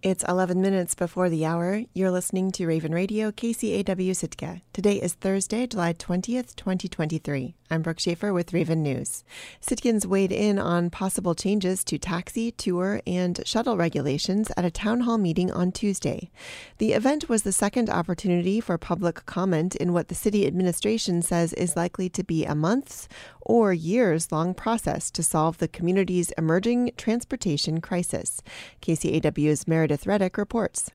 It's 11 minutes before the hour. You're listening to Raven Radio, KCAW Sitka. Today is Thursday, July 20th, 2023. I'm Brooke Schaefer with Raven News. Sitkans weighed in on possible changes to taxi, tour, and shuttle regulations at a town hall meeting on Tuesday. The event was the second opportunity for public comment in what the city administration says is likely to be a month's or years long process to solve the community's emerging transportation crisis. KCAW's Meredith Reddick reports.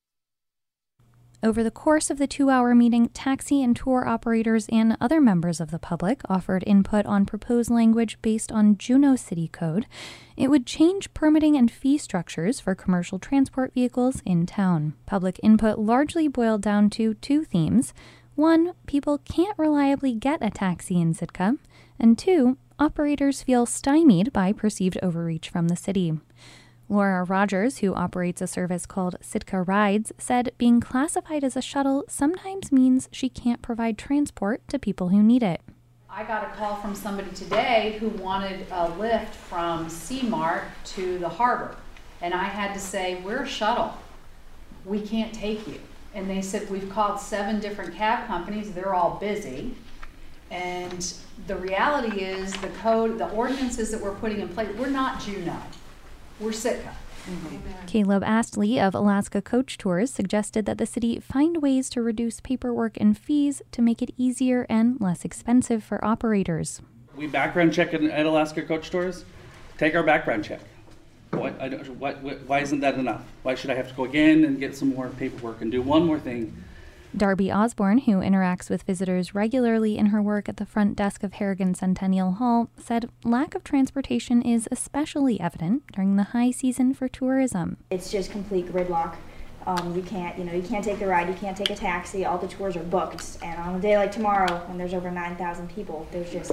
Over the course of the two hour meeting, taxi and tour operators and other members of the public offered input on proposed language based on Juneau City Code. It would change permitting and fee structures for commercial transport vehicles in town. Public input largely boiled down to two themes. One, people can't reliably get a taxi in Sitka, and two, operators feel stymied by perceived overreach from the city. Laura Rogers, who operates a service called Sitka Rides, said being classified as a shuttle sometimes means she can't provide transport to people who need it. I got a call from somebody today who wanted a lift from Seamart to the harbor. And I had to say, We're a shuttle. We can't take you. And they said, We've called seven different cab companies, they're all busy. And the reality is, the code, the ordinances that we're putting in place, we're not Juneau we're Sitka. Mm-hmm. Caleb Astley of Alaska Coach Tours suggested that the city find ways to reduce paperwork and fees to make it easier and less expensive for operators. We background check at Alaska Coach Tours. Take our background check. What, I, what, why isn't that enough? Why should I have to go again and get some more paperwork and do one more thing Darby Osborne, who interacts with visitors regularly in her work at the front desk of Harrigan Centennial Hall, said lack of transportation is especially evident during the high season for tourism. It's just complete gridlock. Um, you can't, you know, you can't take the ride, you can't take a taxi. All the tours are booked, and on a day like tomorrow, when there's over 9,000 people, there's just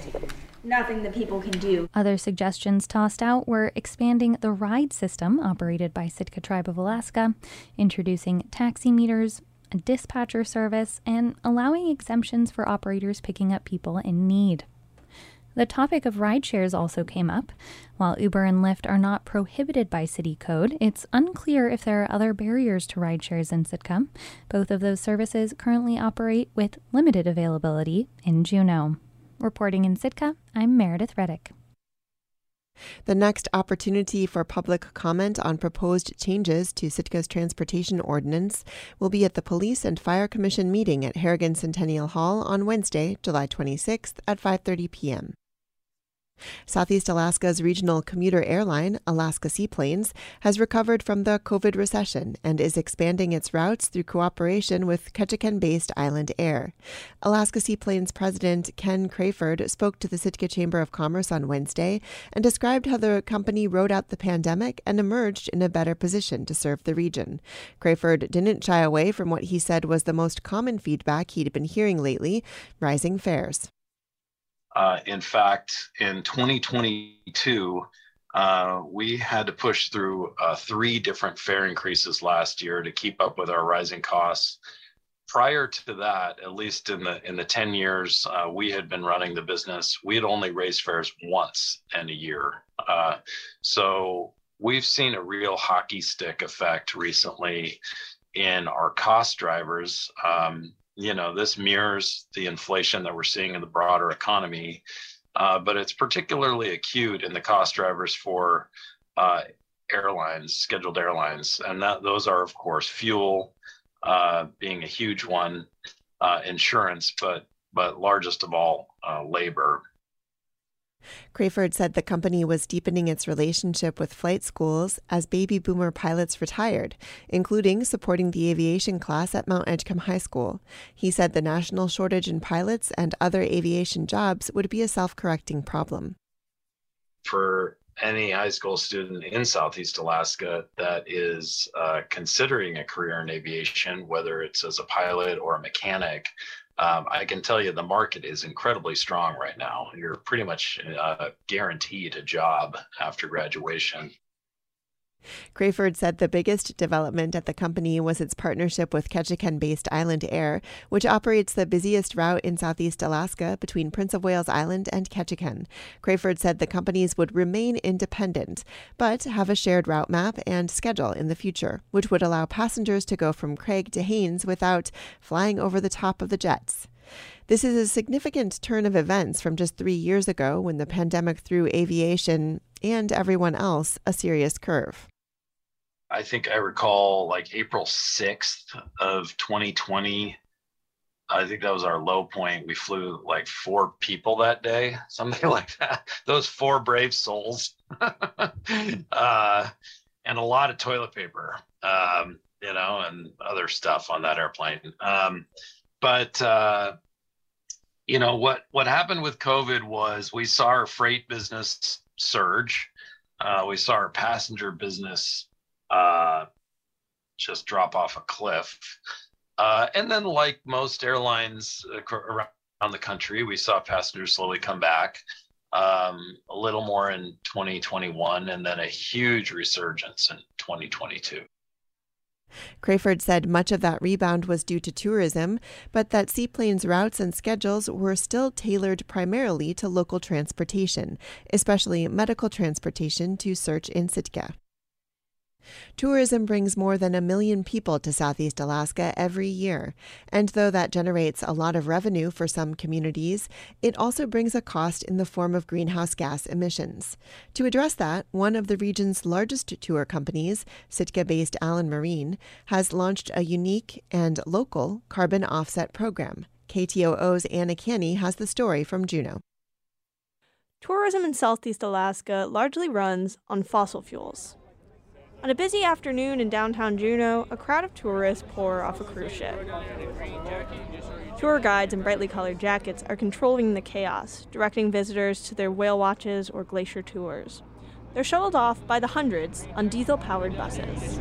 nothing that people can do. Other suggestions tossed out were expanding the ride system operated by Sitka Tribe of Alaska, introducing taxi meters, a dispatcher service, and allowing exemptions for operators picking up people in need. The topic of ride shares also came up. While Uber and Lyft are not prohibited by city code, it's unclear if there are other barriers to ride shares in Sitka. Both of those services currently operate with limited availability in Juneau. Reporting in Sitka, I'm Meredith Reddick. The next opportunity for public comment on proposed changes to Sitka's transportation ordinance will be at the Police and Fire Commission meeting at Harrigan Centennial Hall on Wednesday, July 26th at 5:30 p.m. Southeast Alaska's regional commuter airline, Alaska Seaplanes, has recovered from the COVID recession and is expanding its routes through cooperation with Ketchikan based Island Air. Alaska Seaplanes President Ken Crayford spoke to the Sitka Chamber of Commerce on Wednesday and described how the company rode out the pandemic and emerged in a better position to serve the region. Crayford didn't shy away from what he said was the most common feedback he'd been hearing lately rising fares. Uh, in fact, in 2022, uh, we had to push through uh, three different fare increases last year to keep up with our rising costs. Prior to that, at least in the in the 10 years uh, we had been running the business, we had only raised fares once in a year. Uh, so we've seen a real hockey stick effect recently in our cost drivers. Um, you know, this mirrors the inflation that we're seeing in the broader economy, uh, but it's particularly acute in the cost drivers for uh, airlines, scheduled airlines, and that those are, of course, fuel uh, being a huge one, uh, insurance, but but largest of all, uh, labor. Crayford said the company was deepening its relationship with flight schools as baby boomer pilots retired, including supporting the aviation class at Mount Edgecumbe High School. He said the national shortage in pilots and other aviation jobs would be a self correcting problem. For any high school student in Southeast Alaska that is uh, considering a career in aviation, whether it's as a pilot or a mechanic, um, I can tell you the market is incredibly strong right now. You're pretty much uh, guaranteed a job after graduation. Crayford said the biggest development at the company was its partnership with Ketchikan based Island Air, which operates the busiest route in southeast Alaska between Prince of Wales Island and Ketchikan. Crayford said the companies would remain independent, but have a shared route map and schedule in the future, which would allow passengers to go from Craig to Haines without flying over the top of the jets. This is a significant turn of events from just three years ago when the pandemic threw aviation and everyone else a serious curve. I think I recall like April 6th of 2020. I think that was our low point. We flew like four people that day, something like that. Those four brave souls. uh, and a lot of toilet paper, um, you know, and other stuff on that airplane. Um, but, uh, you know, what, what happened with COVID was we saw our freight business surge. Uh, we saw our passenger business uh, just drop off a cliff. Uh, and then, like most airlines around the country, we saw passengers slowly come back. Um, a little more in 2021, and then a huge resurgence in 2022. Crayford said much of that rebound was due to tourism, but that seaplanes' routes and schedules were still tailored primarily to local transportation, especially medical transportation to SEARHC in Sitka. Tourism brings more than a million people to Southeast Alaska every year, and though that generates a lot of revenue for some communities, it also brings a cost in the form of greenhouse gas emissions. To address that, one of the region's largest tour companies, Sitka based Allen Marine, has launched a unique and local carbon offset program. KTOO's Anna Canny has the story from Juneau. Tourism in Southeast Alaska largely runs on fossil fuels. On a busy afternoon in downtown Juneau, a crowd of tourists pour off a cruise ship. Tour guides in brightly colored jackets are controlling the chaos, directing visitors to their whale watches or glacier tours. They're shuttled off by the hundreds on diesel powered buses.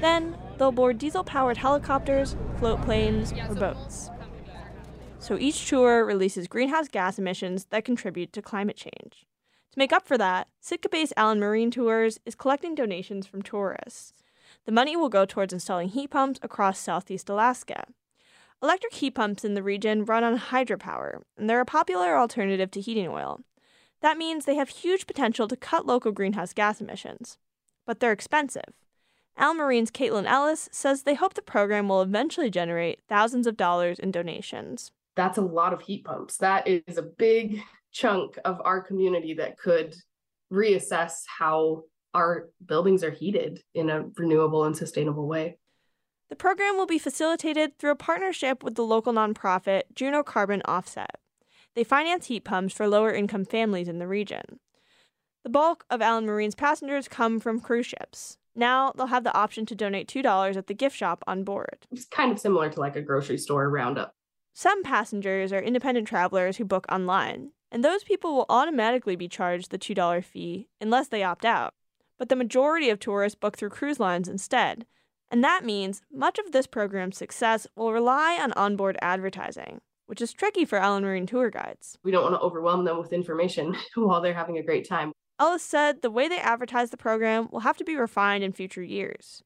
Then, they'll board diesel powered helicopters, float planes, or boats. So each tour releases greenhouse gas emissions that contribute to climate change. To make up for that, Sitka based Allen Marine Tours is collecting donations from tourists. The money will go towards installing heat pumps across southeast Alaska. Electric heat pumps in the region run on hydropower, and they're a popular alternative to heating oil. That means they have huge potential to cut local greenhouse gas emissions. But they're expensive. Allen Marine's Caitlin Ellis says they hope the program will eventually generate thousands of dollars in donations. That's a lot of heat pumps. That is a big chunk of our community that could reassess how our buildings are heated in a renewable and sustainable way. The program will be facilitated through a partnership with the local nonprofit Juneau Carbon Offset. They finance heat pumps for lower income families in the region. The bulk of Allen Marine's passengers come from cruise ships. Now they'll have the option to donate $2 at the gift shop on board. It's kind of similar to like a grocery store roundup. Some passengers are independent travelers who book online and those people will automatically be charged the $2 fee unless they opt out. But the majority of tourists book through cruise lines instead, and that means much of this program's success will rely on onboard advertising, which is tricky for Allen Marine tour guides. We don't want to overwhelm them with information while they're having a great time. Ellis said the way they advertise the program will have to be refined in future years.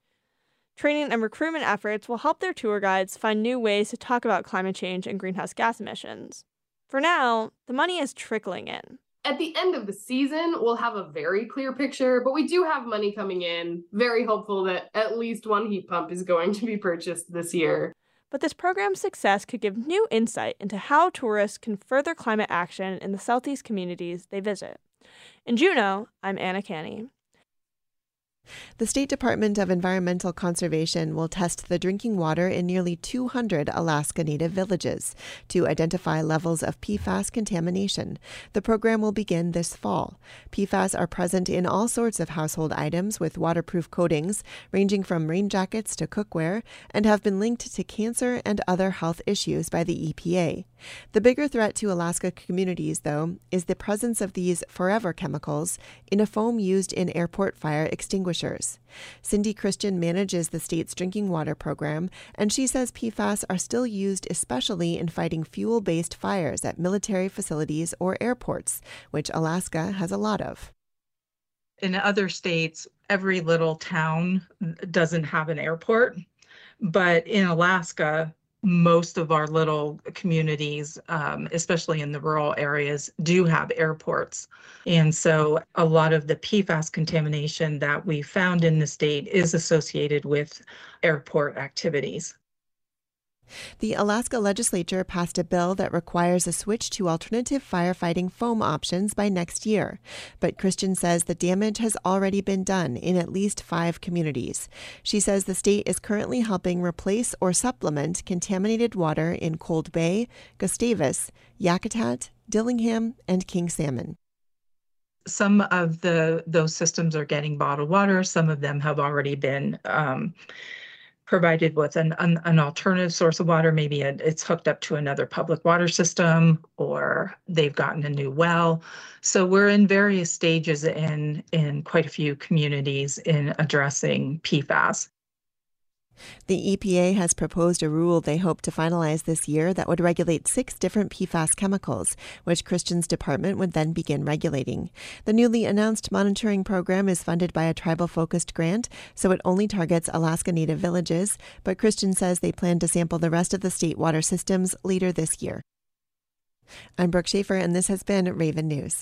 Training and recruitment efforts will help their tour guides find new ways to talk about climate change and greenhouse gas emissions. For now, the money is trickling in. At the end of the season, we'll have a very clear picture, but we do have money coming in. Very hopeful that at least one heat pump is going to be purchased this year. But this program's success could give new insight into how tourists can further climate action in the Southeast communities they visit. In Juneau, I'm Anna Canny. The State Department of Environmental Conservation will test the drinking water in nearly 200 Alaska Native villages to identify levels of PFAS contamination. The program will begin this fall. PFAS are present in all sorts of household items with waterproof coatings, ranging from rain jackets to cookware, and have been linked to cancer and other health issues by the EPA. The bigger threat to Alaska communities, though, is the presence of these forever chemicals in a foam used in airport fire extinguishers. Cindy Christian manages the state's drinking water program, and she says PFAS are still used especially in fighting fuel based fires at military facilities or airports, which Alaska has a lot of. In other states, every little town doesn't have an airport. But in Alaska, most of our little communities, um, especially in the rural areas, do have airports. And so a lot of the PFAS contamination that we found in the state is associated with airport activities. The Alaska legislature passed a bill that requires a switch to alternative firefighting foam options by next year. But Christian says the damage has already been done in at least five communities. She says the state is currently helping replace or supplement contaminated water in Cold Bay, Gustavus, Yakutat, Dillingham, and King Salmon some of the those systems are getting bottled water some of them have already been um, provided with an, an, an, alternative source of water. Maybe it's hooked up to another public water system or they've gotten a new well. So we're in various stages in, in quite a few communities in addressing PFAS. The EPA has proposed a rule they hope to finalize this year that would regulate six different PFAS chemicals, which Christian's department would then begin regulating. The newly announced monitoring program is funded by a tribal focused grant, so it only targets Alaska Native villages, but Christian says they plan to sample the rest of the state water systems later this year. I'm Brooke Schaefer, and this has been Raven News.